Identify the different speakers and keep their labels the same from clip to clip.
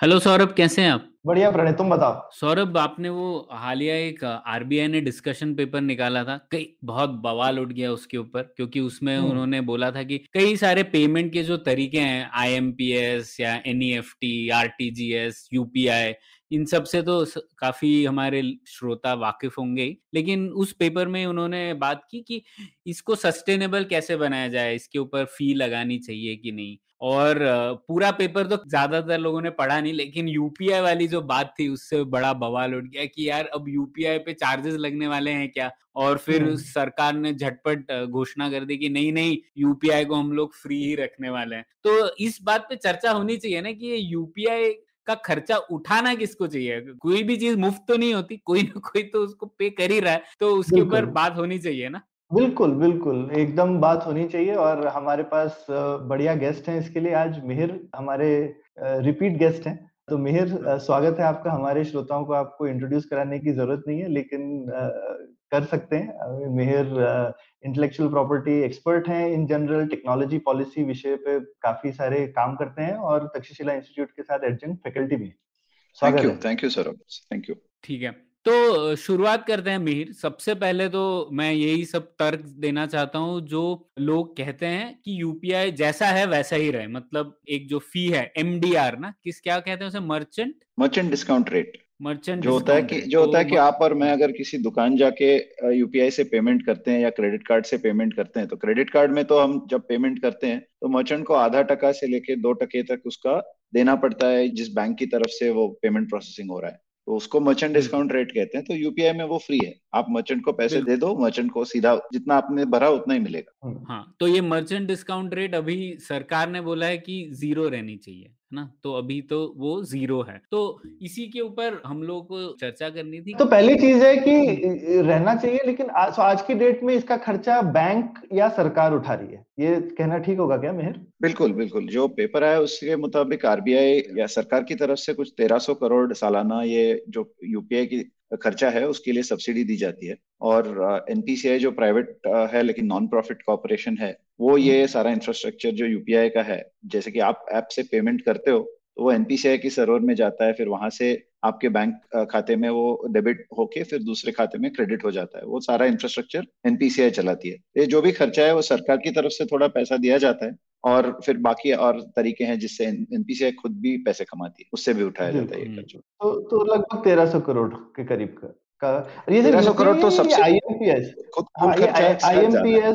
Speaker 1: Hello Saurabh कैसे हैं आप
Speaker 2: बढ़िया प्रणय तुम बताओ
Speaker 1: सौरभ आपने वो हालिया एक आरबीआई ने डिस्कशन पेपर निकाला था कई बहुत बवाल उठ गया उसके ऊपर क्योंकि उसमें
Speaker 2: हम्म।
Speaker 1: उन्होंने बोला था कि कई सारे पेमेंट के जो तरीके हैं आईएमपीएस या एनईएफटी आरटीजीएस यूपीआई इन सबसे तो काफ़ी हमारे श्रोता वाकिफ होंगे लेकिन उस पेपर में उन्होंने बात की कि इसको सस्टेनेबल कैसे बनाया जाए इसके ऊपर फ़ी लगानी चाहिए कि नहीं? और पूरा पेपर तो ज़्यादातर लोगों ने पढ़ा नहीं लेकिन यूपीआई वाली जो बात थी उससे बड़ा बवाल उठ गया कि यार अब यूपीआई पे चार्जेस लगने वाले हैं क्या? और फिर
Speaker 2: हम्म।
Speaker 1: सरकार ने झटपट घोषणा कर दी कि नहीं नहीं यूपीआई को हम लोग फ्री ही रखने वाले हैं। तो इस बात पे चर्चा होनी चाहिए ना कि ये यूपीआई का खर्चा उठाना किसको चाहिए? कोई भी चीज़ मुफ़्त तो नहीं होती कोई ना कोई तो उसको पे कर ही रहा है तो उसके ऊपर। बात होनी चाहिए ना?
Speaker 2: बिल्कुल बिल्कुल एकदम बात होनी चाहिए और हमारे पास बढ़िया गेस्ट हैं इसके लिए आज मिहिर हमारे रिपीट गेस्ट हैं। तो मिहिर स्वागत है आपका हमारे श्रोताओं को आपको इंट्रोड्यूस कराने की ज़रूरत नहीं है लेकिन कर सकते हैं। मिहिर इंटेलेक्चुअल प्रॉपर्टी एक्सपर्ट हैं इन जनरल टेक्नोलॉजी पॉलिसी विषय पे काफ़ी सारे काम करते हैं और तक्षशिला इंस्टीट्यूट के साथ एडजंक्ट फैकल्टी भी
Speaker 3: thank you thank you Saurabh thank you
Speaker 1: ठीक है। तो शुरुआत करते हैं मिहिर। सबसे पहले तो मैं यही सब तर्क देना चाहता हूँ जो लोग कहते हैं कि यूपीआई जैसा है वैसा ही रहे। मतलब एक जो फ़ी है एमडीआर ना किस क्या कहते हैं उसे? Merchant
Speaker 3: merchant discount rate
Speaker 1: merchant
Speaker 3: जो होता है कि जो होता है कि आप और मैं अगर किसी दुकान जाके यूपीआई से पेमेंट करते हैं या क्रेडिट कार्ड से पेमेंट करते हैं तो क्रेडिट कार्ड में तो हम जब पेमेंट करते हैं तो मर्चेंट को आधा टका से लेके दो टके तक उसका देना पड़ता है जिस बैंक की तरफ़ से वो पेमेंट प्रोसेसिंग हो रहा है। तो उसको मर्चेंट डिस्काउंट रेट कहते हैं तो यूपीआई में वो फ्री है। आप मर्चेंट को पैसे दे दो मर्चेंट को सीधा जितना आपने भरा उतना ही मिलेगा।
Speaker 1: हाँ तो ये मर्चेंट डिस्काउंट रेट अभी सरकार ने बोला है कि ज़ीरो रहनी चाहिए। है ना? तो अभी तो वो ज़ीरो है। तो इसी के ऊपर हम लोग को चर्चा करनी थी
Speaker 2: तो पहली चीज़ है कि रहना चाहिए लेकिन आज, आज की डेट में इसका खर्चा बैंक या सरकार उठा रही है। ये कहना ठीक होगा क्या मेहर?
Speaker 3: बिल्कुल बिल्कुल। जो पेपर आया उसके मुताबिक आरबीआई या सरकार की तरफ़ से कुछ तेरह सौ करोड़ सालाना ये जो यूपीआई की खर्चा है उसके लिए सब्सिडी दी जाती है। और एनपीसीआई जो प्राइवेट है लेकिन नॉन प्रॉफिट कॉरपोरेशन है वो ये सारा इंफ्रास्ट्रक्चर जो यूपीआई का है जैसे कि आप ऐप से पेमेंट करते हो वो एनपीसीआई की सर्वर में जाता है फिर वहाँ से आपके बैंक खाते में वो डेबिट होके फिर दूसरे खाते में क्रेडिट हो जाता है। वो सारा इंफ्रास्ट्रक्चर एनपीसीआई चलाती है। ये जो भी खर्चा है वो सरकार की तरफ़ से थोड़ा पैसा दिया जाता है और फिर बाकी और तरीके हैं जिससे एनपीसीआई खुद भी पैसे कमाती है उससे भी उठाया जाता है ये खर्चा।
Speaker 2: तो तो लगभग तेरह सौ करोड़ के करीब का, ये
Speaker 3: 1300 करोड़ तो सबसे
Speaker 2: आईएमपीएस
Speaker 3: खुद
Speaker 2: हाँ
Speaker 3: कुल
Speaker 2: ये
Speaker 3: खर्चा है। शायद ज़्यादा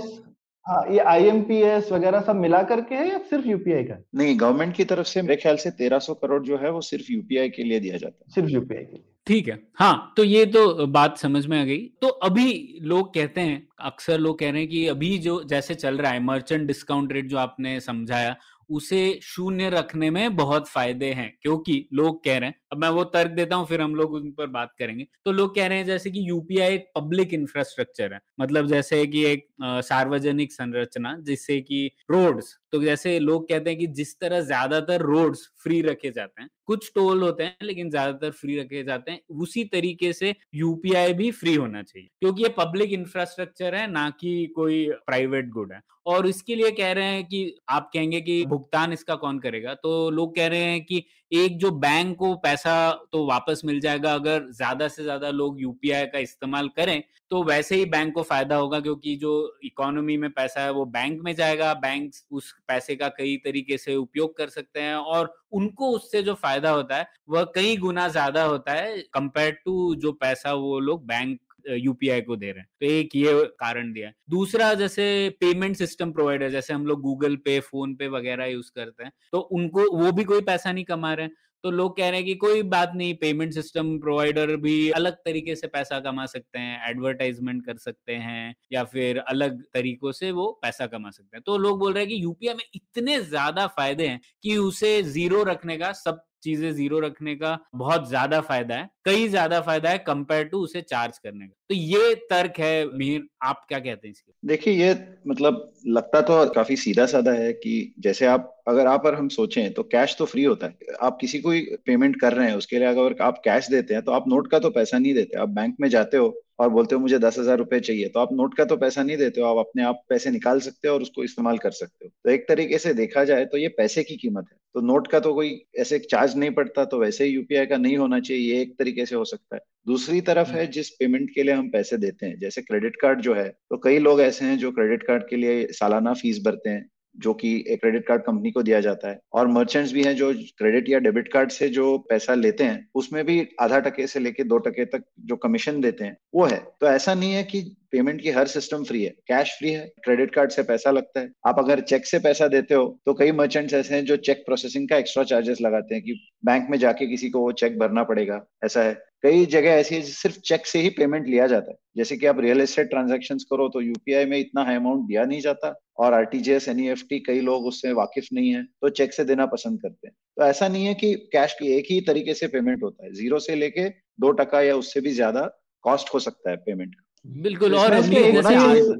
Speaker 3: है।
Speaker 2: ये आईएमपीएस वगैरह सब मिला करके है या सिर्फ़ यूपीआई का?
Speaker 3: नहीं गवर्नमेंट की तरफ़ से मेरे ख्याल से 1300 करोड़ जो है वो सिर्फ़ यूपीआई के लिए दिया जाता है।
Speaker 2: सिर्फ़ यूपीआई के लिए।
Speaker 1: ठीक है। हाँ तो ये तो बात समझ में आ गई। तो अभी लोग कहते हैं अक्सर लोग कह रहे हैं कि अभी जो जैसे चल रहा है मर्चेंट डिस्काउंट रेट जो आपने समझाया उसे शून्य रखने में बहुत फ़ायदे हैं, क्योंकि लोग कह रहे हैं, अब मैं वो तर्क देता हूँ, फिर हम लोग उन पर बात करेंगे। तो लोग कह रहे हैं जैसे कि यूपीआई एक पब्लिक इंफ्रास्ट्रक्चर है मतलब जैसे कि एक सार्वजनिक संरचना जिससे कि रोड्स तो जैसे लोग कहते हैं कि जिस तरह ज़्यादातर रोड्स फ्री रखे जाते हैं, कुछ टोल होते हैं लेकिन ज़्यादातर फ्री रखे जाते हैं, उसी तरीके से यूपीआई भी फ्री होना चाहिए, क्योंकि ये पब्लिक इंफ्रास्ट्रक्चर है, ना कि कोई प्राइवेट गुड है। और इसके लिए कह रहे हैं कि आप कहेंगे कि भुगतान इसका कौन करेगा? तो लोग कह रहे हैं कि एक जो बैंक को पैसा तो वापस मिल जाएगा, अगर ज़्यादा से ज़्यादा लोग यूपीआई का इस्तेमाल करें तो वैसे ही बैंक को फ़ायदा होगा क्योंकि जो इकोनॉमी में पैसा है वो बैंक में जाएगा। बैंक उस पैसे का कई तरीके से उपयोग कर सकते हैं और उनको उससे जो फ़ायदा होता है, वह कई गुना ज़्यादा होता है कंपेयर टू जो पैसा वो लोग बैंक यूपीआई को दे रहे हैं। तो एक ये कारण दिया है। दूसरा, जैसे पेमेंट सिस्टम प्रोवाइडर जैसे हम लोग गूगल पे फ़ोन पे वगैरह यूज़ करते हैं तो उनको वो भी कोई पैसा नहीं कमा रहे हैं। तो लोग कह रहे हैं कि कोई बात नहीं पेमेंट सिस्टम प्रोवाइडर भी अलग तरीके से पैसा कमा सकते हैं एडवर्टाइजमेंट कर सकते हैं या फिर अलग तरीकों से वो पैसा कमा सकते हैं। तो लोग बोल रहे हैं कि यूपीआई में इतने ज़्यादा फ़ायदे हैं कि उसे ज़ीरो रखने का सब चीज़ें ज़ीरो रखने का बहुत ज़्यादा फ़ायदा है, कई ज़्यादा फ़ायदा है कंपेयर टू उसे चार्ज करने का। तो ये तर्क है मीर, आप क्या कहते हैं इसके?
Speaker 3: देखिए, ये मतलब लगता तो काफ़ी सीधा साधा है कि जैसे आप, अगर आप और हम सोचें तो कैश तो फ्री होता है। आप किसी को पेमेंट कर रहे हैं, उसके लिए अगर आप कैश देते हैं तो आप नोट का तो पैसा नहीं देते। आप बैंक में जाते हो और बोलते हो मुझे दस हज़ार रुपए चाहिए तो आप नोट का तो पैसा नहीं देते हो, आप अपने आप पैसे निकाल सकते हो और उसको इस्तेमाल कर सकते हो। तो एक तरीके से देखा जाए तो ये पैसे की कीमत है। तो नोट का तो कोई ऐसे चार्ज नहीं पड़ता तो वैसे ही यूपीआई का नहीं होना चाहिए ये एक तरीके से हो सकता है। दूसरी तरफ़ है जिस पेमेंट के लिए हम पैसे देते हैं जैसे क्रेडिट कार्ड जो है तो कई लोग ऐसे हैं जो क्रेडिट कार्ड के लिए सालाना फ़ीस भरते हैं। जो कि एक क्रेडिट कार्ड कंपनी को दिया जाता है। और मर्चेंट्स भी हैं जो क्रेडिट या डेबिट कार्ड से जो पैसा लेते हैं, उसमें भी आधा टके से लेके दो टके तक जो कमीशन देते हैं, वो है। तो ऐसा नहीं है कि पेमेंट की हर सिस्टम फ्री है। कैश फ्री है क्रेडिट कार्ड से पैसा लगता है। आप अगर चेक से पैसा देते हो तो कई मर्चेंट्स ऐसे हैं जो चेक प्रोसेसिंग का एक्स्ट्रा चार्जेस लगाते हैं कि बैंक में जाके किसी को वो चेक भरना पड़ेगा, ऐसा है। कई जगह ऐसी है सिर्फ़ चेक से ही पेमेंट लिया जाता है। जैसे कि आप रियल एस्टेट ट्रांजेक्शन करो तो यूपीआई में इतना हाई अमाउंट दिया नहीं जाता। और R T G S N E F T कई लोग उससे वाकिफ नहीं है तो चेक से देना पसंद करते हैं। तो ऐसा नहीं है कि कैश की एक ही तरीके से पेमेंट होता है। ज़ीरो से लेके दो टका या उससे भी ज़्यादा कॉस्ट हो सकता है पेमेंट का।
Speaker 1: बिल्कुल
Speaker 2: तो
Speaker 1: और
Speaker 2: इसमें एक चीज़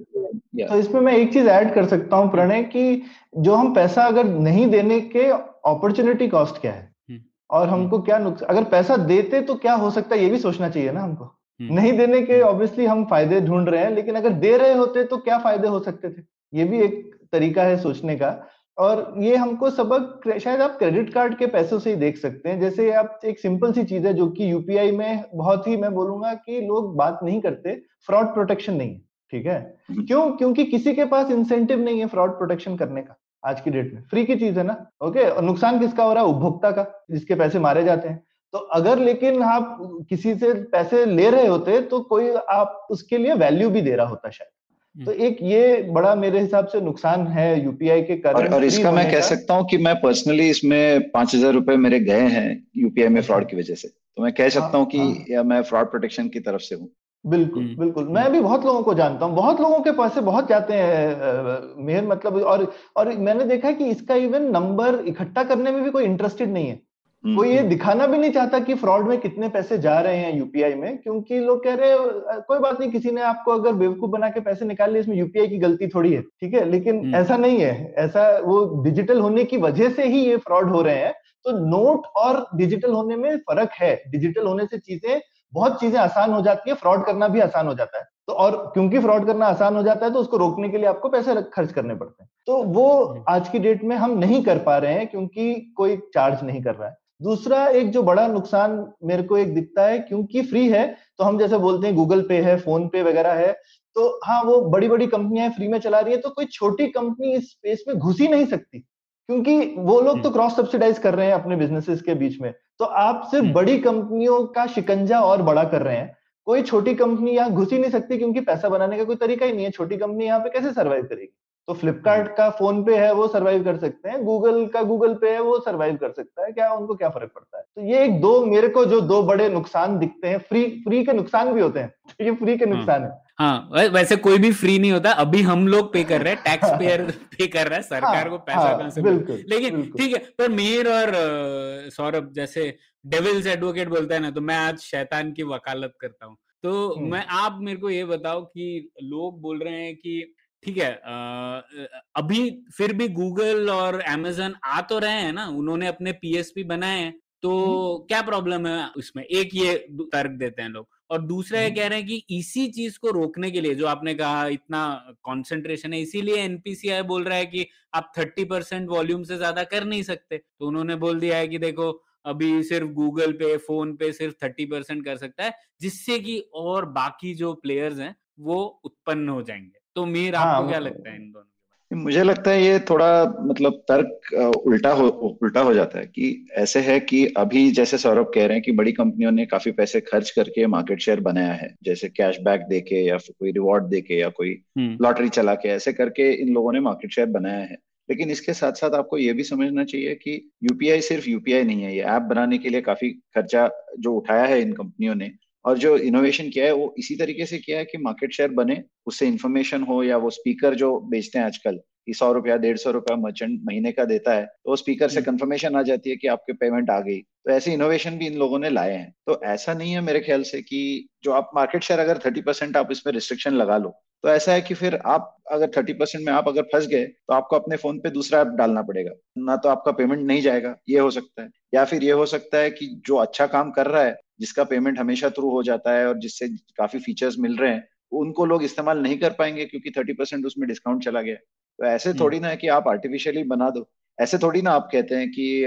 Speaker 2: तो इसमें मैं एक चीज़ ऐड कर सकता हूँ प्रणय कि जो हम पैसा अगर नहीं देने के अपॉर्चुनिटी कॉस्ट क्या है? और हमको क्या नुकसान अगर पैसा देते तो क्या हो सकता है? ये भी सोचना चाहिए ना हमको। नहीं देने के ऑब्वियसली हम फ़ायदे ढूंढ रहे हैं लेकिन अगर दे रहे होते तो क्या फ़ायदे हो सकते थे? ये भी एक तरीका है सोचने का। और ये हमको सबक शायद आप क्रेडिट कार्ड के पैसों से ही देख सकते हैं। जैसे आप एक सिंपल सी चीज़ है जो कि यूपीआई में बहुत ही मैं बोलूँगा कि लोग बात नहीं करते फ्रॉड प्रोटेक्शन नहीं है ठीक है? क्यों? क्योंकि किसी के पास इंसेंटिव नहीं है फ्रॉड प्रोटेक्शन करने का आज की डेट में। फ्री की चीज़ है ना ओके? और नुकसान किसका हो रहा है? उपभोक्ता का जिसके पैसे मारे जाते हैं। तो अगर लेकिन आप किसी से पैसे ले रहे होते तो कोई आप उसके लिए वैल्यू भी दे रहा होता शायद। तो। एक ये बड़ा मेरे हिसाब से नुकसान है यूपीआई के कारण
Speaker 3: और, और इसका मैं कह सकता हूँ कि मैं पर्सनली इसमें पाँच हज़ार रुपए मेरे गए हैं यूपीआई में फ्रॉड की वजह से। तो मैं कह सकता हूँ कि हाँ, या मैं फ्रॉड प्रोटेक्शन की तरफ़ से हूँ।
Speaker 2: बिल्कुल हम्म। बिल्कुल। मैं भी बहुत लोगों को जानता हूँ बहुत लोगों के पैसे बहुत जाते हैं मेहर मतलब और और मैंने देखा है कि इसका इवन नंबर इकट्ठा करने में भी कोई इंटरेस्टेड नहीं है। हम्म, कोई ये हम्म। दिखाना भी नहीं चाहता कि फ्रॉड में कितने पैसे जा रहे हैं यूपीआई में क्योंकि लोग कह रहे हैं कोई बात नहीं किसी ने आपको अगर बेवकूफ़ बना के पैसे निकाल लिए इसमें यूपीआई की गलती थोड़ी है ठीक है? लेकिन हम्म। ऐसा नहीं है ऐसा वो डिजिटल होने की वजह से ही ये फ्रॉड हो रहे हैं तो नोट और डिजिटल होने में फ़र्क है। डिजिटल होने से चीज़ें बहुत चीज़ें आसान हो जाती है फ्रॉड करना भी आसान हो जाता है। तो और क्योंकि फ्रॉड करना आसान हो जाता है तो उसको रोकने के लिए आपको पैसे खर्च करने पड़ते हैं। तो वो आज की डेट में हम नहीं कर पा रहे हैं क्योंकि कोई चार्ज नहीं कर रहा है। दूसरा एक जो बड़ा नुकसान मेरे को एक दिखता है क्योंकि फ्री है तो हम जैसे बोलते हैं गूगल पे है फ़ोन पे वगैरह है तो हाँ वो बड़ी बड़ी कंपनियाँ फ्री में चला रही है तो कोई छोटी कंपनी इस स्पेस में घुस ही नहीं सकती क्योंकि वो लोग तो क्रॉस हम्म। सब्सिडाइज कर रहे हैं अपने बिजनेसेस के बीच में तो आप सिर्फ़ हम्म। बड़ी कंपनियों का शिकंजा और बड़ा कर रहे हैं कोई छोटी कंपनी यहाँ घुस ही नहीं सकती क्योंकि पैसा बनाने का कोई तरीका ही नहीं है छोटी कंपनी यहाँ पे कैसे सर्वाइव करेगी तो फ्लिपकार्ट का फ़ोन पे है वो सरवाइव कर सकते हैं। गूगल का गूगल पे है वो सरवाइव कर सकता है। क्या उनको क्या फ़र्क पड़ता है? तो ये एक दो मेरे को जो दो बड़े नुकसान दिखते हैं फ्री फ्री के नुकसान भी होते हैं। तो ये फ्री के हाँ। नुकसान है।
Speaker 1: हाँ वैसे कोई भी फ्री नहीं होता। अभी हम लोग पे कर रहे हैं टैक्स पेयर पे कर रहा है सरकार हाँ, को पैसा हाँ, कहाँ से बिल्कुल लेकिन ठीक है पर मेर और सौरभ जैसे डेविल्स एडवोकेट बोलता है ना तो मैं आज शैतान की वकालत करता हूँ। तो हम्म। मैं आप मेरे को ये बताओ कि लोग बोल रहे हैं कि ठीक है आ, अभी फिर भी गूगल और अमेजन आ तो रहे हैं ना उन्होंने अपने पीएसपी बनाए हैं तो क्या प्रॉब्लम है उसमें? एक ये तर्क देते हैं लोग और दूसरा ये कह रहे हैं कि इसी चीज़ को रोकने के लिए जो आपने कहा इतना कंसंट्रेशन है इसीलिए एनपीसीआई बोल रहा है कि आप थर्टी परसेंट वॉल्यूम से ज़्यादा कर नहीं सकते। तो उन्होंने बोल दिया है कि देखो अभी सिर्फ़ गूगल पे फ़ोन पे सिर्फ़ थर्टी परसेंट कर सकता है जिससे कि और बाकी जो प्लेयर्स हैं वो उत्पन्न हो जाएँगे। तो मीर आपको हाँ, क्या लगता है इन दोनों
Speaker 3: मुझे लगता है ये थोड़ा मतलब तर्क उल्टा हो उल्टा हो जाता है कि ऐसे है कि अभी जैसे सौरभ कह रहे हैं कि बड़ी कंपनियों ने काफ़ी पैसे खर्च करके मार्केट शेयर बनाया है जैसे कैशबैक देके या फिर कोई रिवॉर्ड देके या कोई लॉटरी हम्म। चला के ऐसे करके इन लोगों ने मार्केट शेयर बनाया है लेकिन इसके साथ साथ आपको ये भी समझना चाहिए कि यूपीआई सिर्फ़ यूपीआई नहीं है ये ऐप बनाने के लिए काफ़ी खर्चा जो उठाया है इन कंपनियों ने और जो इनोवेशन किया है, वो इसी तरीके से किया है कि मार्केट शेयर बने, उससे इन्फॉर्मेशन हो या वो स्पीकर जो बेचते हैं आजकल कि सौ रुपया डेढ़ सौ रुपया मर्चेंट महीने का देता है तो स्पीकर से कंफर्मेशन हम्म। आ जाती है कि आपके पेमेंट आ गई। तो ऐसे इनोवेशन भी इन लोगों ने लाए हैं। तो ऐसा नहीं है मेरे ख्याल से कि जो आप मार्केट शेयर अगर थर्टी परसेंट आप इसमें रिस्ट्रिक्शन लगा लो तो ऐसा है कि फिर आप अगर थर्टी परसेंट में आप अगर फंस गए तो आपको अपने फ़ोन पे दूसरा ऐप डालना पड़ेगा। ना तो आपका पेमेंट नहीं जाएगा ये हो सकता है। या फिर ये हो सकता है कि जो अच्छा काम कर रहा है जिसका पेमेंट हमेशा थ्रू हो जाता है और जिससे काफ़ी फीचर्स मिल रहे हैं उनको लोग इस्तेमाल नहीं कर पाएँगे क्योंकि थर्टी परसेंट उसमें डिस्काउंट चला गया। तो ऐसे हम्म। थोड़ी ना है कि आप आर्टिफिशियली बना दो ऐसे थोड़ी ना आप कहते हैं कि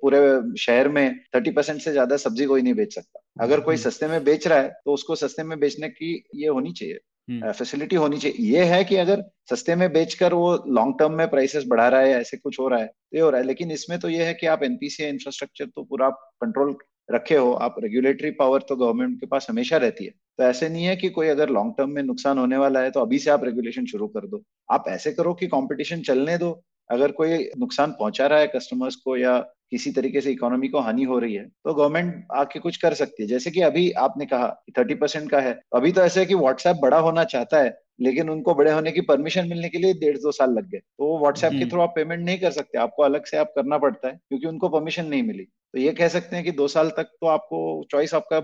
Speaker 3: पूरे शहर में थर्टी परसेंट से ज़्यादा सब्ज़ी कोई नहीं बेच सकता अगर कोई हम्म। सस्ते में बेच रहा है तो उसको सस्ते में बेचने की ये होनी चाहिए फैसिलिटी हम्म। होनी चाहिए ये है कि अगर सस्ते में बेचकर वो लॉन्ग टर्म में प्राइसेस बढ़ा रहा है ऐसे कुछ हो रहा है तो ये हो रहा है लेकिन इसमें तो ये है कि आप एनपीसी इंफ्रास्ट्रक्चर तो पूरा कंट्रोल रखे हो आप रेगुलेटरी पावर तो गवर्नमेंट के पास हमेशा रहती है। तो ऐसे नहीं है कि कोई अगर लॉन्ग टर्म में नुकसान होने वाला है तो अभी से आप रेगुलेशन शुरू कर दो। आप ऐसे करो कि कंपटीशन चलने दो। अगर कोई नुकसान पहुँचा रहा है कस्टमर्स को या किसी तरीके से इकोनॉमी को हानि हो रही है तो गवर्नमेंट आके कुछ कर सकती है। जैसे कि अभी आपने कहा थर्टी परसेंट का है। अभी तो ऐसा है कि व्हाट्सएप बड़ा होना चाहता है लेकिन उनको बड़े होने की परमिशन मिलने के लिए डेढ़ दो साल लग गए। तो व्हाट्सएप के थ्रू। आप पेमेंट नहीं कर सकते। आपको अलग से आप करना पड़ता है क्योंकि उनको परमिशन नहीं मिली। तो ये कह सकते हैं कि दो साल तक तो आपको चॉइस आपका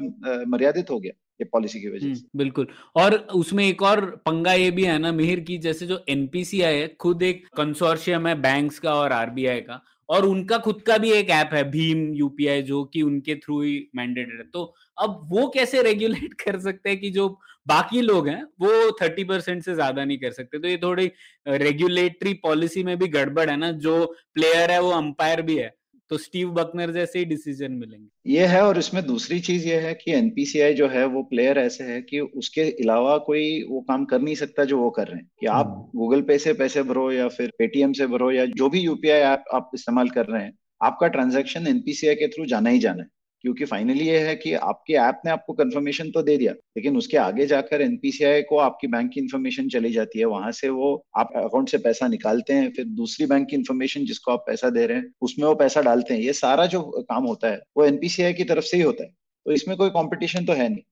Speaker 3: मर्यादित हो गया ये पॉलिसी की वजह से।
Speaker 1: बिल्कुल। और उसमें एक और पंगा ये भी है ना मिहिर की जैसे जो एनपीसीआई है खुद एक कंसोर्शियम है बैंक्स का और आरबीआई का और उनका खुद का भी एक ऐप है भीम यूपीआई जो कि उनके थ्रू ही मैंडेटेड है। तो अब वो कैसे रेगुलेट कर सकते हैं कि जो बाकी लोग हैं वो थर्टी परसेंट से ज़्यादा नहीं कर सकते? तो ये थोड़ी रेगुलेटरी पॉलिसी में भी गड़बड़ है ना जो प्लेयर है वो अंपायर भी है। तो स्टीव बकनर जैसे ही डिसीज़न मिलेंगे।
Speaker 3: ये है और इसमें दूसरी चीज़ ये है कि एनपीसीआई जो है वो प्लेयर ऐसे है कि उसके अलावा कोई वो काम कर नहीं सकता जो वो कर रहे हैं। कि आप गूगल पे से पैसे भरो या फिर पेटीएम से भरो या जो भी यूपीआई ऐप आप इस्तेमाल कर रहे हैं आपका ट्रांजेक्शन एनपीसीआई के थ्रू जाना ही जाना है। क्योंकि फाइनली ये है कि आपके ऐप ने आपको कंफर्मेशन तो दे दिया, लेकिन उसके आगे जाकर एनपीसीआई को आपकी बैंक की इन्फॉर्मेशन चली जाती है, वहाँ से वो आप अकाउंट से पैसा निकालते हैं, फिर दूसरी बैंक की इन्फॉर्मेशन जिसको आप पैसा दे रहे हैं, उसमें वो पैसा डालते हैं। ये सारा जो काम होता है, वो एनपीसीआई की तरफ़ से ही होता है। तो इसमें कोई कॉम्पिटिशन तो है नहीं।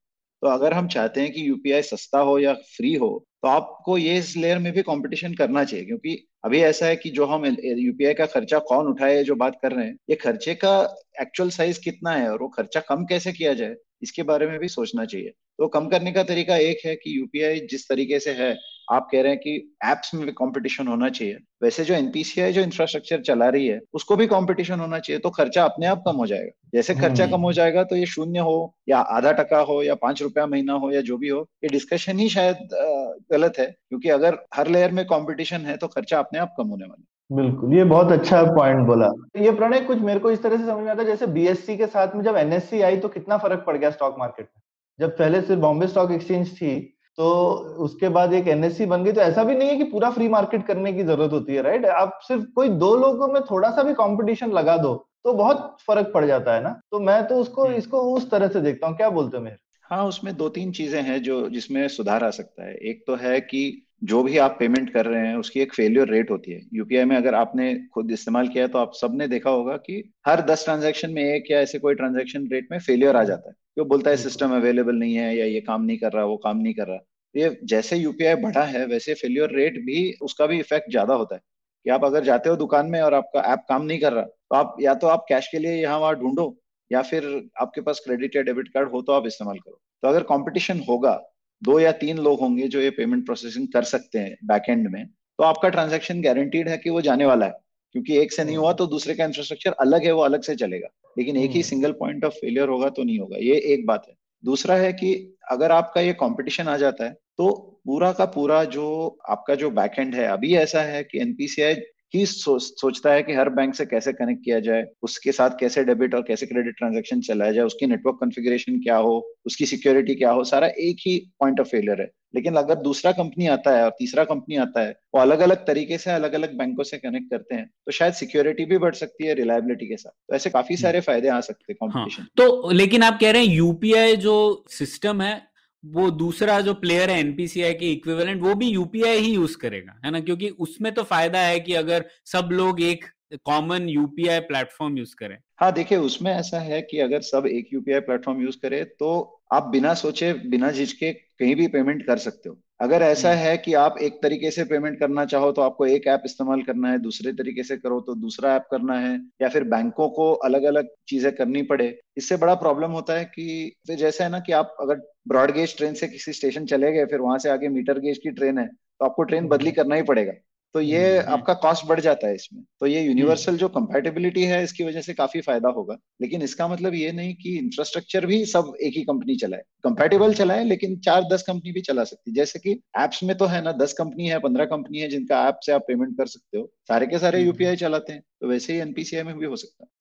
Speaker 3: तो अगर हम चाहते हैं कि यूपीआई सस्ता हो या फ्री हो तो आपको ये इस लेयर में भी कंपटीशन करना चाहिए, क्योंकि अभी ऐसा है कि जो हम यूपीआई का खर्चा कौन उठाए जो बात कर रहे हैं, ये खर्चे का एक्चुअल साइज़ कितना है और वो खर्चा कम कैसे किया जाए, इसके बारे में भी सोचना चाहिए। तो कम करने का तरीका एक है कि यूपीआई जिस तरीके से है आप कह रहे हैं कि एप्स में भी कंपटीशन होना चाहिए। वैसे जो एनपीसीआई जो इंफ्रास्ट्रक्चर चला रही है उसको भी कंपटीशन होना चाहिए तो खर्चा अपने आप कम हो जाएगा। जैसे खर्चा कम हो हम्म। जाएगा तो ये शून्य हो या आधा टका हो या पाँच रुपया महीना हो या जो भी हो ये डिस्कशन ही शायद गलत है क्योंकि अगर हर लेयर में कॉम्पिटिशन है तो खर्चा अपने आप कम होने वाला
Speaker 2: बिल्कुल ये बहुत अच्छा पॉइंट बोला। ये प्रणय कुछ मेरे को इस तरह से समझ में आता है जैसे बीएससी के साथ में जब एनएससी आई तो कितना फ़र्क पड़ गया स्टॉक मार्केट में? जब पहले सिर्फ़ बॉम्बे स्टॉक एक्सचेंज थी तो उसके बाद एक एनएससी बन गई तो ऐसा भी नहीं है कि पूरा फ्री मार्केट करने की ज़रूरत होती है राइट आप सिर्फ़ कोई दो लोगों में थोड़ा सा भी कंपटीशन लगा दो तो बहुत फ़र्क पड़ जाता है ना? तो मैं तो उसको हम्म। इसको उस तरह से देखता हूँ क्या बोलते हो मेरे
Speaker 3: हाँ उसमें दो तीन चीज़ें हैं जो जिसमें सुधार आ सकता है। एक तो है कि जो भी आप पेमेंट कर रहे हैं उसकी एक फेलियर रेट होती है। यूपीआई में अगर आपने खुद इस्तेमाल किया है तो आप सबने देखा होगा कि हर दस ट्रांजेक्शन में एक या ऐसे कोई ट्रांजेक्शन रेट में फेलियर आ जाता है। वो बोलता है सिस्टम अवेलेबल नहीं है या ये काम नहीं कर रहा वो काम नहीं कर रहा। ये जैसे यूपीआई बढ़ा है वैसे फेलियर रेट भी उसका भी इफ़ेक्ट ज़्यादा होता है। कि आप अगर जाते हो दुकान में और आपका ऐप काम नहीं कर रहा तो आप या तो आप कैश के लिए यहाँ वहाँ ढूंढो या फिर आपके पास क्रेडिट या डेबिट कार्ड हो तो आप इस्तेमाल करो। तो अगर कंपटीशन होगा दो या तीन लोग होंगे जो ये पेमेंट प्रोसेसिंग कर सकते हैं बैक एंड में तो आपका ट्रांजेक्शन गारंटीड है कि वो जाने वाला है। क्योंकि एक से नहीं हुआ तो दूसरे का इंफ्रास्ट्रक्चर अलग है वो अलग से चलेगा। लेकिन एक ही सिंगल पॉइंट ऑफ़ फेलियर होगा तो नहीं होगा। ये एक बात है। दूसरा है कि अगर आपका ये कंपटीशन आ जाता है तो पूरा का पूरा जो आपका जो बैकएंड है अभी ऐसा है कि एनपीसीआई ही सो, सोचता है कि हर बैंक से कैसे कनेक्ट किया जाए उसके साथ कैसे डेबिट और कैसे क्रेडिट ट्रांजेक्शन चलाया जाए उसकी नेटवर्क कॉन्फ़िगरेशन क्या हो उसकी सिक्योरिटी क्या हो सारा एक ही पॉइंट ऑफ़ फेलियर है। लेकिन अगर दूसरा कंपनी आता है और तीसरा कंपनी आता है वो अलग अलग तरीके से अलग अलग बैंकों से कनेक्ट करते हैं तो शायद सिक्योरिटी भी बढ़ सकती है रिलायबिलिटी के साथ। तो ऐसे काफ़ी सारे हम्म। फ़ायदे आ सकते हैं कॉम्पिटिशन
Speaker 1: हाँ, तो लेकिन आप कह रहे हैं यूपीआई जो सिस्टम है वो दूसरा जो प्लेयर है एनपीसीआई के इक्विवेलेंट वो भी यूपीआई ही यूज़ करेगा है ना? क्योंकि उसमें तो फ़ायदा है कि अगर सब लोग एक कॉमन यूपीआई प्लेटफॉर्म यूज़ करें।
Speaker 3: हाँ देखिए उसमें ऐसा है कि अगर सब एक यूपीआई प्लेटफॉर्म यूज़ करे तो आप बिना सोचे बिना झिझके कहीं भी पेमेंट कर सकते हो। अगर ऐसा हम्म। है कि आप एक तरीके से पेमेंट करना चाहो तो आपको एक ऐप इस्तेमाल करना है दूसरे तरीके से करो तो दूसरा ऐप करना है या फिर बैंकों को अलग अलग चीज़ें करनी पड़े इससे बड़ा प्रॉब्लम होता है कि जैसा है ना कि आप अगर ब्रॉड गेज ट्रेन से किसी स्टेशन चले गए फिर वहाँ से आगे मीटर गेज की ट्रेन है तो आपको ट्रेन बदली हम्म। करना ही पड़ेगा। तो ये हम्म, हम्म। आपका कॉस्ट बढ़ जाता है इसमें। तो ये यूनिवर्सल। जो कंपेटेबिलिटी है इसकी वजह से काफ़ी फ़ायदा होगा। लेकिन इसका मतलब ये नहीं कि इंफ्रास्ट्रक्चर भी सब एक ही कंपनी चलाए। कंपेटेबल चलाए लेकिन चार दस कंपनी भी चला सकती है। जैसे कि एप्स में तो है ना दस कंपनी है पंद्रह कंपनी है जिनका ऐप से आप पेमेंट कर सकते हो। सारे के सारे यूपीआई चलाते हैं। तो वैसे ही एनपीसीआई में भी हो सकता है।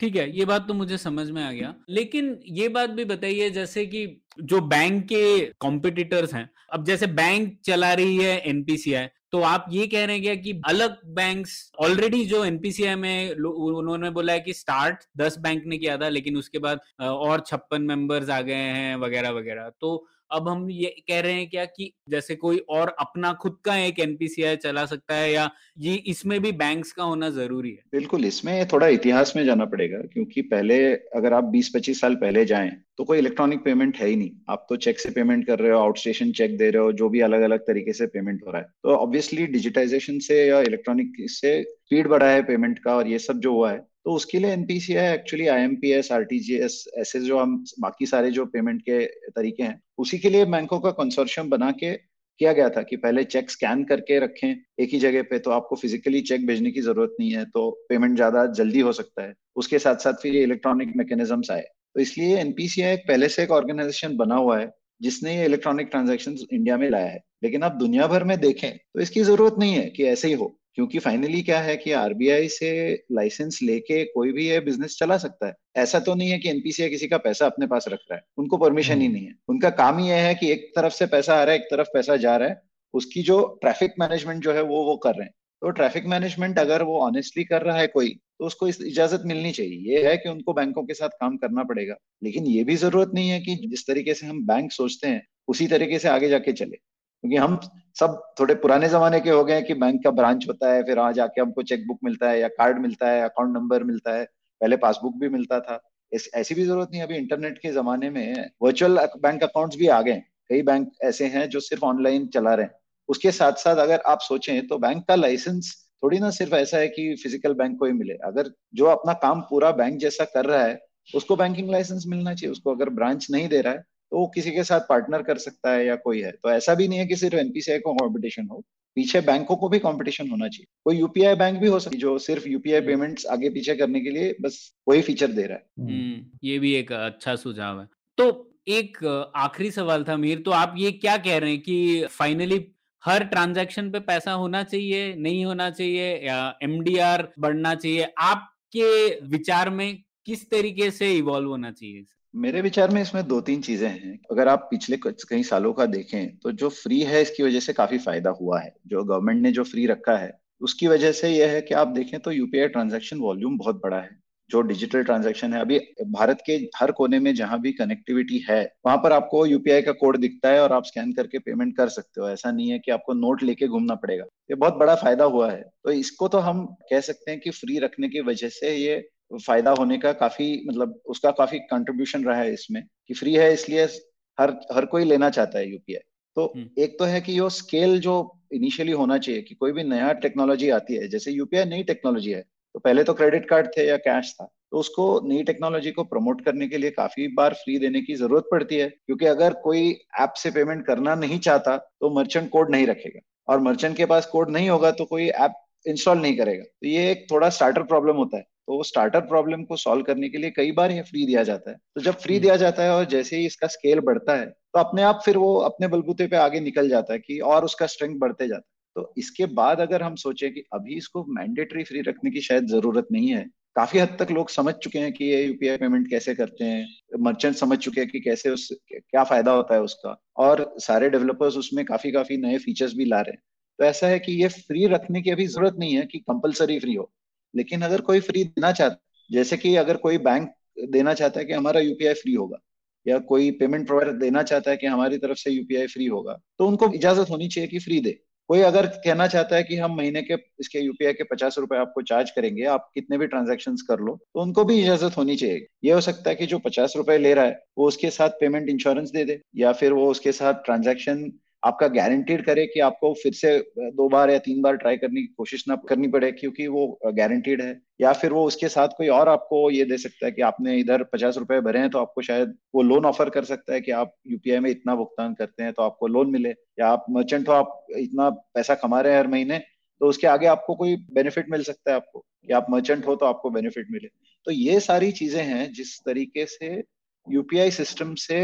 Speaker 1: ठीक है, ये बात तो मुझे समझ में आ गया। लेकिन ये बात भी बताइए, जैसे कि जो बैंक के कॉम्पिटिटर्स हैं, अब जैसे बैंक चला रही है एनपीसीआई तो आप ये कह रहे हैं क्या कि अलग बैंक्स ऑलरेडी जो एनपीसीआई में उन्होंने बोला है कि स्टार्ट दस बैंक ने किया था, लेकिन उसके बाद और छप्पन मेंबर्स आ गए हैं, वगैरह वगैरह। तो अब हम ये कह रहे हैं क्या कि जैसे कोई और अपना खुद का एक एनपीसीआई चला सकता है या ये इसमें भी बैंक्स का होना ज़रूरी है?
Speaker 3: बिल्कुल, इसमें थोड़ा इतिहास में जाना पड़ेगा क्योंकि पहले अगर आप 20-25 साल पहले जाएँ तो कोई इलेक्ट्रॉनिक पेमेंट है ही नहीं। आप तो चेक से पेमेंट कर रहे हो आउट स्टेशन चेक दे रहे हो, जो भी अलग अलग तरीके से पेमेंट हो रहा है। तो ऑब्वियसली डिजिटाइजेशन से या इलेक्ट्रॉनिक से स्पीड बढ़ा है पेमेंट का और ये सब जो हुआ है तो उसके लिए एनपीसीआई एक्चुअली आईएमपीएस आरटीजीएस ऐसे जो हम, बाकी सारे जो पेमेंट के तरीके हैं, उसी के लिए बैंकों का कंसोर्शियम बना के किया गया था कि पहले चेक स्कैन करके रखें एक ही जगह पे तो आपको फिजिकली चेक भेजने की ज़रूरत नहीं है तो पेमेंट ज़्यादा जल्दी हो सकता है। उसके साथ साथ फिर ये इलेक्ट्रॉनिक मैकेनिज्म आए। तो इसलिए एनपीसीआई पहले से एक ऑर्गेनाइजेशन बना हुआ है, जिसने ये इलेक्ट्रॉनिक ट्रांजेक्शन इंडिया में लाया है। लेकिन आप दुनिया भर में देखें तो इसकी ज़रूरत नहीं है कि ऐसे ही हो। क्योंकि फाइनली क्या है कि आरबीआई से लाइसेंस लेके कोई भी ये बिज़नेस चला सकता है। ऐसा तो नहीं है कि एनपीसीआई किसी का पैसा अपने पास रख रहा है। उनको परमिशन ही हम्म। नहीं है। उनका काम ही है कि एक तरफ़ से पैसा आ रहा है एक तरफ़ पैसा जा रहा है। उसकी जो ट्रैफ़िक मैनेजमेंट जो है वो वो कर रहे हैं। तो ट्रैफ़िक मैनेजमेंट अगर वो ऑनेस्टली कर रहा है कोई तो उसको इस इजाज़त मिलनी चाहिए। ये है कि उनको बैंकों के साथ काम करना पड़ेगा। लेकिन ये भी ज़रूरत नहीं है कि जिस तरीके से हम बैंक सोचते हैं उसी तरीके से आगे जाके चले। क्योंकि हम सब थोड़े पुराने जमाने के हो गए कि बैंक का ब्रांच होता है, फिर वहाँ जाके हमको चेक बुक मिलता है या कार्ड मिलता है, अकाउंट नंबर मिलता है। पहले पासबुक भी मिलता था। इस, ऐसी भी ज़रूरत नहीं अभी इंटरनेट के जमाने में वर्चुअल बैंक अकाउंट्स भी आ गए कई बैंक ऐसे हैं जो सिर्फ़ ऑनलाइन चला रहे हैं। उसके साथ साथ अगर आप सोचें तो बैंक का लाइसेंस थोड़ी ना सिर्फ़ ऐसा है कि फ़िज़िकल बैंक को ही मिले। अगर जो अपना काम पूरा बैंक जैसा कर रहा है, उसको बैंकिंग लाइसेंस मिलना चाहिए। उसको अगर ब्रांच नहीं दे रहा है तो वो किसी के साथ पार्टनर कर सकता है या कोई है। तो ऐसा भी नहीं है कि सिर्फ़ एनपीसीआई को कॉम्पिटिशन हो। पीछे बैंकों को भी कंपटीशन होना चाहिए। कोई यूपीआई बैंक भी हो सकती जो सिर्फ़ यूपीआई पेमेंट्स हम्म। आगे पीछे करने के लिए बस वही फीचर दे रहा है।
Speaker 1: हम्म, ये भी एक अच्छा सुझाव है। तो एक आखिरी सवाल था मीर तो आप ये क्या कह रहे हैं कि फाइनली हर ट्रांजैक्शन पे पैसा होना चाहिए नहीं होना चाहिए या एमडीआर बढ़ना चाहिए? आपके विचार में किस तरीके से इवॉल्व होना चाहिए
Speaker 3: मेरे विचार में इसमें दो तीन चीज़ें हैं। अगर आप पिछले कई सालों का देखें तो जो फ्री है, इसकी वजह से काफ़ी फ़ायदा हुआ है। जो गवर्नमेंट ने जो फ्री रखा है, उसकी वजह से यह है कि आप देखें तो यूपीआई ट्रांजेक्शन वॉल्यूम बहुत बड़ा है। जो डिजिटल ट्रांजैक्शन है, अभी भारत के हर कोने में जहाँ भी कनेक्टिविटी है, वहाँ पर आपको यूपीआई का कोड दिखता है और आप स्कैन करके पेमेंट कर सकते हो। ऐसा नहीं है कि आपको नोट लेके घूमना पड़ेगा। ये बहुत बड़ा फ़ायदा हुआ है। तो इसको तो हम कह सकते हैं कि फ्री रखने की वजह से ये फ़ायदा होने का काफ़ी मतलब उसका काफ़ी कंट्रीब्यूशन रहा है इसमें कि फ्री है इसलिए हर हर कोई लेना चाहता है यूपीआई तो हम्म। एक तो है कि यो स्केल जो इनिशियली होना चाहिए कि कोई भी नया टेक्नोलॉजी आती है जैसे यूपीआई नई टेक्नोलॉजी है तो पहले तो क्रेडिट कार्ड थे या कैश था तो उसको नई टेक्नोलॉजी को प्रमोट करने के लिए काफ़ी बार फ्री देने की ज़रूरत पड़ती है क्योंकि अगर कोई ऐप से पेमेंट करना नहीं चाहता तो मर्चेंट कोड नहीं रखेगा और मर्चेंट के पास कोड नहीं होगा तो कोई ऐप इंस्टॉल नहीं करेगा। तो ये एक थोड़ा स्टार्टर प्रॉब्लम होता है। तो स्टार्टर प्रॉब्लम को सॉल्व करने के लिए कई बार ये फ्री दिया जाता है। तो जब फ्री हम्म। दिया जाता है और जैसे ही इसका स्केल बढ़ता है तो अपने आप फिर वो अपने बलबूते पे आगे निकल जाता है कि और उसका स्ट्रेंथ बढ़ते जाता है। तो इसके बाद अगर हम सोचे कि अभी इसको मैंडेटरी फ्री रखने की शायद ज़रूरत नहीं है काफ़ी हद तक लोग समझ चुके हैं कि ये यूपीआई पेमेंट कैसे करते हैं मर्चेंट समझ चुके हैं कि कैसे उस क्या फ़ायदा होता है उसका और सारे डेवलपर्स उसमें काफ़ी काफ़ी नए फीचर्स भी ला रहे हैं। तो ऐसा है कि ये फ्री रखने की अभी ज़रूरत नहीं है कि कंपलसरी फ्री हो। लेकिन अगर कोई फ्री देना चाहता जैसे कि अगर कोई बैंक देना चाहता है कि हमारा यूपीआई फ्री होगा, या कोई पेमेंट प्रोवाइडर देना चाहता है कि हमारी तरफ़ से यूपीआई फ्री होगा तो उनको इजाज़त होनी चाहिए कि फ्री दे। कोई अगर कहना चाहता है कि हम महीने के, इसके यूपीआई के पचास रुपए आपको चार्ज करेंगे, आप कितने भी ट्रांजेक्शन कर लो तो उनको भी इजाज़त होनी चाहिए। ये हो सकता है कि जो पचास रुपए ले रहा है, वो उसके साथ पेमेंट इंश्योरेंस दे दे, या फिर वो उसके साथ ट्रांजेक्शन आपका गारंटीड करे कि आपको फिर से दो बार या तीन बार ट्राई करने की कोशिश ना करनी पड़े, क्योंकि वो गारंटीड है। या फिर वो उसके साथ कोई और आपको ये दे सकता है कि आपने इधर पचास रुपए भरे हैं तो आपको शायद वो लोन ऑफ़र कर सकता है कि आप यूपीआई में इतना भुगतान करते हैं तो आपको लोन मिले। या आप मर्चेंट हो, आप इतना पैसा कमा रहे हैं हर महीने तो उसके आगे आपको कोई बेनिफिट मिल सकता है आपको। कि आप मर्चेंट हो तो आपको बेनिफिट मिले। तो ये सारी चीज़ें हैं जिस तरीके से यूपीआई सिस्टम से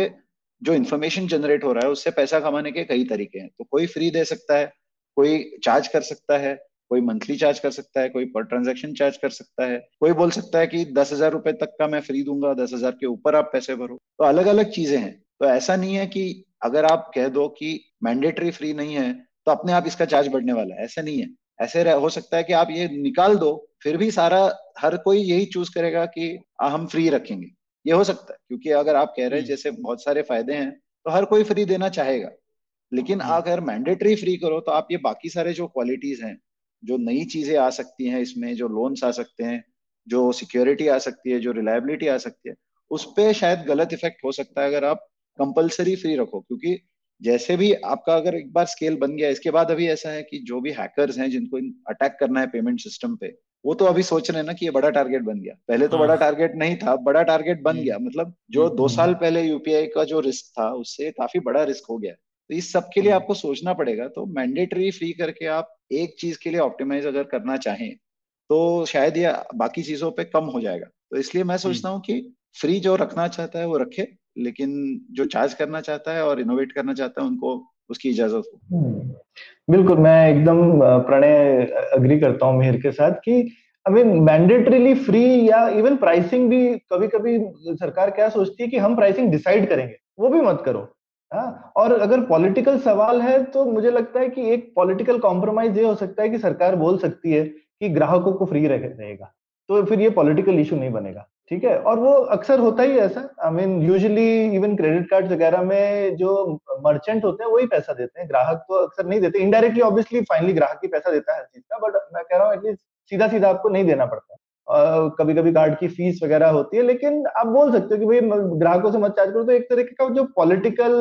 Speaker 3: जो इन्फॉर्मेशन जनरेट हो रहा है, उससे पैसा कमाने के कई तरीके हैं। तो कोई फ्री दे सकता है, कोई चार्ज कर सकता है, कोई मंथली चार्ज कर सकता है, कोई पर ट्रांजेक्शन चार्ज कर सकता है। कोई बोल सकता है कि दस हज़ार रुपए तक का मैं फ्री दूँगा, दस हज़ार के ऊपर आप पैसे भरो। तो अलग अलग चीज़ें हैं। तो ऐसा नहीं है कि अगर आप कह दो कि मैंडेटरी फ्री नहीं है तो अपने आप इसका चार्ज बढ़ने वाला है। ऐसा नहीं है। ऐसे हो सकता है कि आप ये निकाल दो, फिर भी सारा, हर कोई यही चूज़ करेगा कि हम फ्री रखेंगे। ये हो सकता है क्योंकि अगर आप कह रहे हैं जैसे बहुत सारे फ़ायदे हैं तो हर कोई फ्री देना चाहेगा। लेकिन अगर मैंडेटरी फ्री करो तो आप ये बाकी सारे जो क्वालिटीज हैं जो नई चीज़ें आ सकती हैं इसमें जो लोन्स आ सकते हैं जो सिक्योरिटी आ सकती है जो रिलायबिलिटी आ सकती है उस पर शायद गलत इफ़ेक्ट हो सकता है अगर आप कंपलसरी फ्री रखो। क्योंकि जैसे भी आपका अगर एक बार स्केल बन गया इसके बाद अभी ऐसा है कि जो भी हैकर्स हैं जिनको अटैक करना है पेमेंट सिस्टम पे वो तो अभी सोच रहे हैं ना कि ये बड़ा टारगेट बन गया। पहले तो हाँ। बड़ा टारगेट नहीं था बड़ा टारगेट बन हम्म। गया। मतलब जो हम्म, दो हम्म। साल पहले यूपीआई का जो रिस्क था उससे काफ़ी बड़ा रिस्क हो गया। तो इस सब के लिए आपको सोचना पड़ेगा। तो मैंडेटरी फ्री करके आप एक चीज़ के लिए ऑप्टिमाइज अगर करना चाहें तो शायद ये बाकी चीज़ों पे कम हो जाएगा। तो इसलिए मैं सोचता हूँ कि फ्री जो रखना चाहता है वो रखे लेकिन जो चार्ज करना चाहता है और इनोवेट करना चाहता है उनको उसकी इजाज़त हो।
Speaker 2: बिल्कुल, मैं एकदम प्रणय अग्री करता हूँ मेहर के साथ कि मीन मैंडेटरीली फ्री या इवन प्राइसिंग भी कभी कभी सरकार क्या सोचती है कि हम प्राइसिंग डिसाइड करेंगे, वो भी मत करो हाँ? और अगर पॉलिटिकल सवाल है तो मुझे लगता है कि एक पॉलिटिकल कॉम्प्रोमाइज ये हो सकता है कि सरकार बोल सकती है कि ग्राहकों को फ्री रहेगा तो फिर ये पॉलिटिकल इशू नहीं बनेगा। ठीक है? और वो अक्सर होता ही ऐसा। I mean usually even credit card वगैरह में जो मर्चेंट होते हैं, वही पैसा देते हैं। ग्राहक तो अक्सर नहीं देते। इनडायरेक्टली ऑब्वियसली फाइनली ग्राहक ही पैसा देता है हर चीज़ का बट मैं कह रहा हूँ एटलीस्ट सीधा सीधा आपको नहीं देना पड़ता। कभी कभी कार्ड की फ़ीस वगैरह होती है, लेकिन आप बोल सकते हो कि भाई ग्राहकों से मत चार्ज करो। तो एक तरीके का जो पॉलिटिकल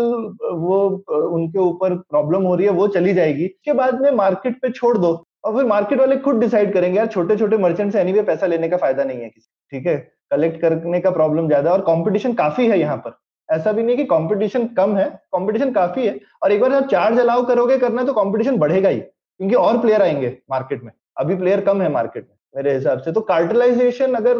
Speaker 2: वो, उनके ऊपर प्रॉब्लम हो रही है, वो चली जाएगी। उसके बाद में मार्केट पे छोड़ दो। और फिर मार्केट वाले खुद डिसाइड करेंगे, यार छोटे छोटे मर्चेंट से एनीवे पैसा लेने का फ़ायदा नहीं है किसी ठीक है? कलेक्ट करने का प्रॉब्लम ज़्यादा है और कॉम्पिटिशन काफ़ी है यहाँ पर। ऐसा भी नहीं कि कंपटीशन कम है कंपटीशन काफ़ी है और एक बार आप चार्ज अलाउ करोगे करना तो कंपटीशन बढ़ेगा ही, क्योंकि और प्लेयर आएँगे मार्केट में। अभी प्लेयर कम है मार्केट में, मेरे हिसाब से। तो कार्टलाइजेशन अगर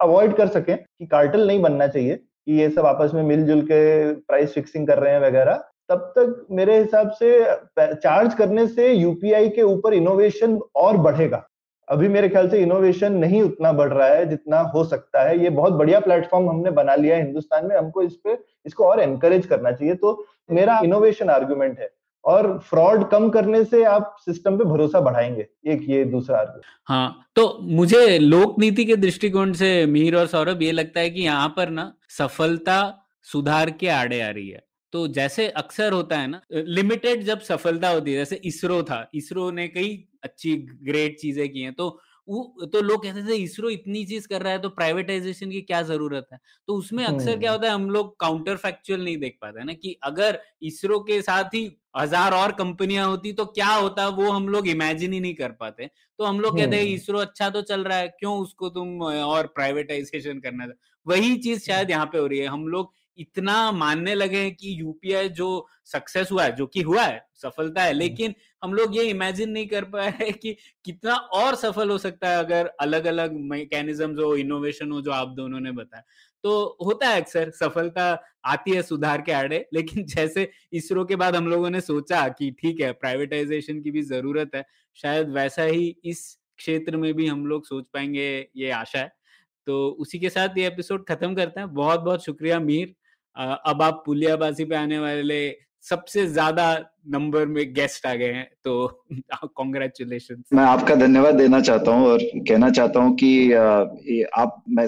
Speaker 2: अवॉइड कर सके कि कार्टल नहीं बनना चाहिए, कि ये सब आपस में मिलजुल के प्राइस फिक्सिंग कर रहे हैं वगैरह, तब तक मेरे हिसाब से चार्ज करने से यूपीआई के ऊपर इनोवेशन और बढ़ेगा। अभी मेरे ख्याल से इनोवेशन नहीं उतना बढ़ रहा है जितना हो सकता है। ये बहुत बढ़िया प्लेटफॉर्म हमने बना लिया है हिंदुस्तान में। हमको इस पे, इसको और एनकरेज करना चाहिए। तो मेरा इनोवेशन आर्ग्यूमेंट है। और फ्रॉड कम करने से आप सिस्टम पे भरोसा बढ़ाएँगे। एक ये दूसरा आर्ग्यूमेंट
Speaker 1: हाँ तो मुझे लोक नीति के दृष्टिकोण से मीर और सौरभ, ये लगता है कि यहाँ पर ना सफलता सुधार के आड़े आ रही है। तो जैसे अक्सर होता है ना लिमिटेड जब सफलता होती है, जैसे इसरो था। इसरो ने कई अच्छी ग्रेट चीज़ें की हैं। तो वो तो लोग कहते थे इसरो इतनी चीज़ कर रहा है तो प्राइवेटाइजेशन की क्या ज़रूरत है? तो उसमें अक्सर क्या होता है हम लोग काउंटर फैक्चुअल नहीं देख पाते ना कि अगर इसरो के साथ ही हज़ार और कंपनियाँ होती तो क्या होता वो हम लोग इमेजिन ही नहीं कर पाते। तो हम लोग कहते हैं इसरो अच्छा तो चल रहा है क्यों उसको तुम और प्राइवेटाइजेशन करना वही चीज़ शायद यहाँ पे हो रही है। हम लोग इतना मानने लगे हैं कि यूपीआई जो सक्सेस हुआ है जो कि हुआ है सफलता है लेकिन हम लोग ये इमेजिन नहीं कर पाए हैं कि कितना और सफल हो सकता है अगर अलग अलग मैकेनिज्म हो इनोवेशन हो जो आप दोनों ने बताया। तो होता है अक्सर सफलता आती है सुधार के आड़े लेकिन जैसे इसरो के बाद हम लोगों ने सोचा कि ठीक है प्राइवेटाइजेशन की भी ज़रूरत है शायद वैसा ही इस क्षेत्र में भी हम लोग सोच पाएँगे ये आशा है। तो उसी के साथ ये एपिसोड खत्म करते हैं। बहुत बहुत शुक्रिया मीर। अब आप पुलियाबाजी पे आने वाले सबसे ज़्यादा
Speaker 4: नंबर में गेस्ट आ गए हैं तो कॉन्ग्रेचुलेशन
Speaker 3: मैं आपका धन्यवाद देना चाहता हूँ और कहना चाहता हूँ कि आप मैं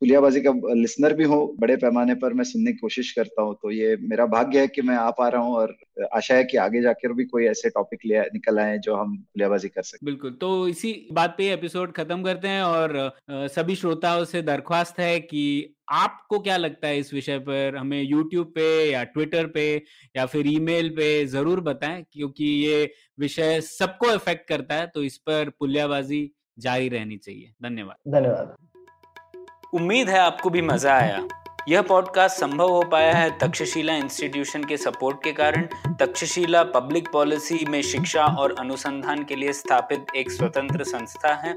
Speaker 3: पुलियाबाजी का लिसनर भी हूँ बड़े पैमाने पर मैं सुनने की कोशिश करता हूँ तो ये मेरा भाग्य है कि मैं आ पा रहा हूँ और आशा है कि आगे जाकर भी कोई ऐसे टॉपिक ले निकल आए जो हम पुलियाबाजी कर सकते
Speaker 4: बिल्कुल तो इसी बात पे एपिसोड खत्म करते हैं और सभी श्रोताओं से दरख्वास्त है कि आपको क्या लगता है इस विषय पर? हमें यूट्यूब पे या ट्विटर पे या फिर ईमेल पे ज़रूर बताएँ क्योंकि ये विषय सबको इफ़ेक्ट करता है तो इस पर पुलियाबाजी जारी रहनी चाहिए। धन्यवाद।
Speaker 2: धन्यवाद।
Speaker 1: उम्मीद है आपको भी मज़ा आया। यह पॉडकास्ट संभव हो पाया है तक्षशिला इंस्टीट्यूशन के सपोर्ट के कारण। तक्षशिला पब्लिक पॉलिसी में शिक्षा और अनुसंधान के लिए स्थापित एक स्वतंत्र संस्था है।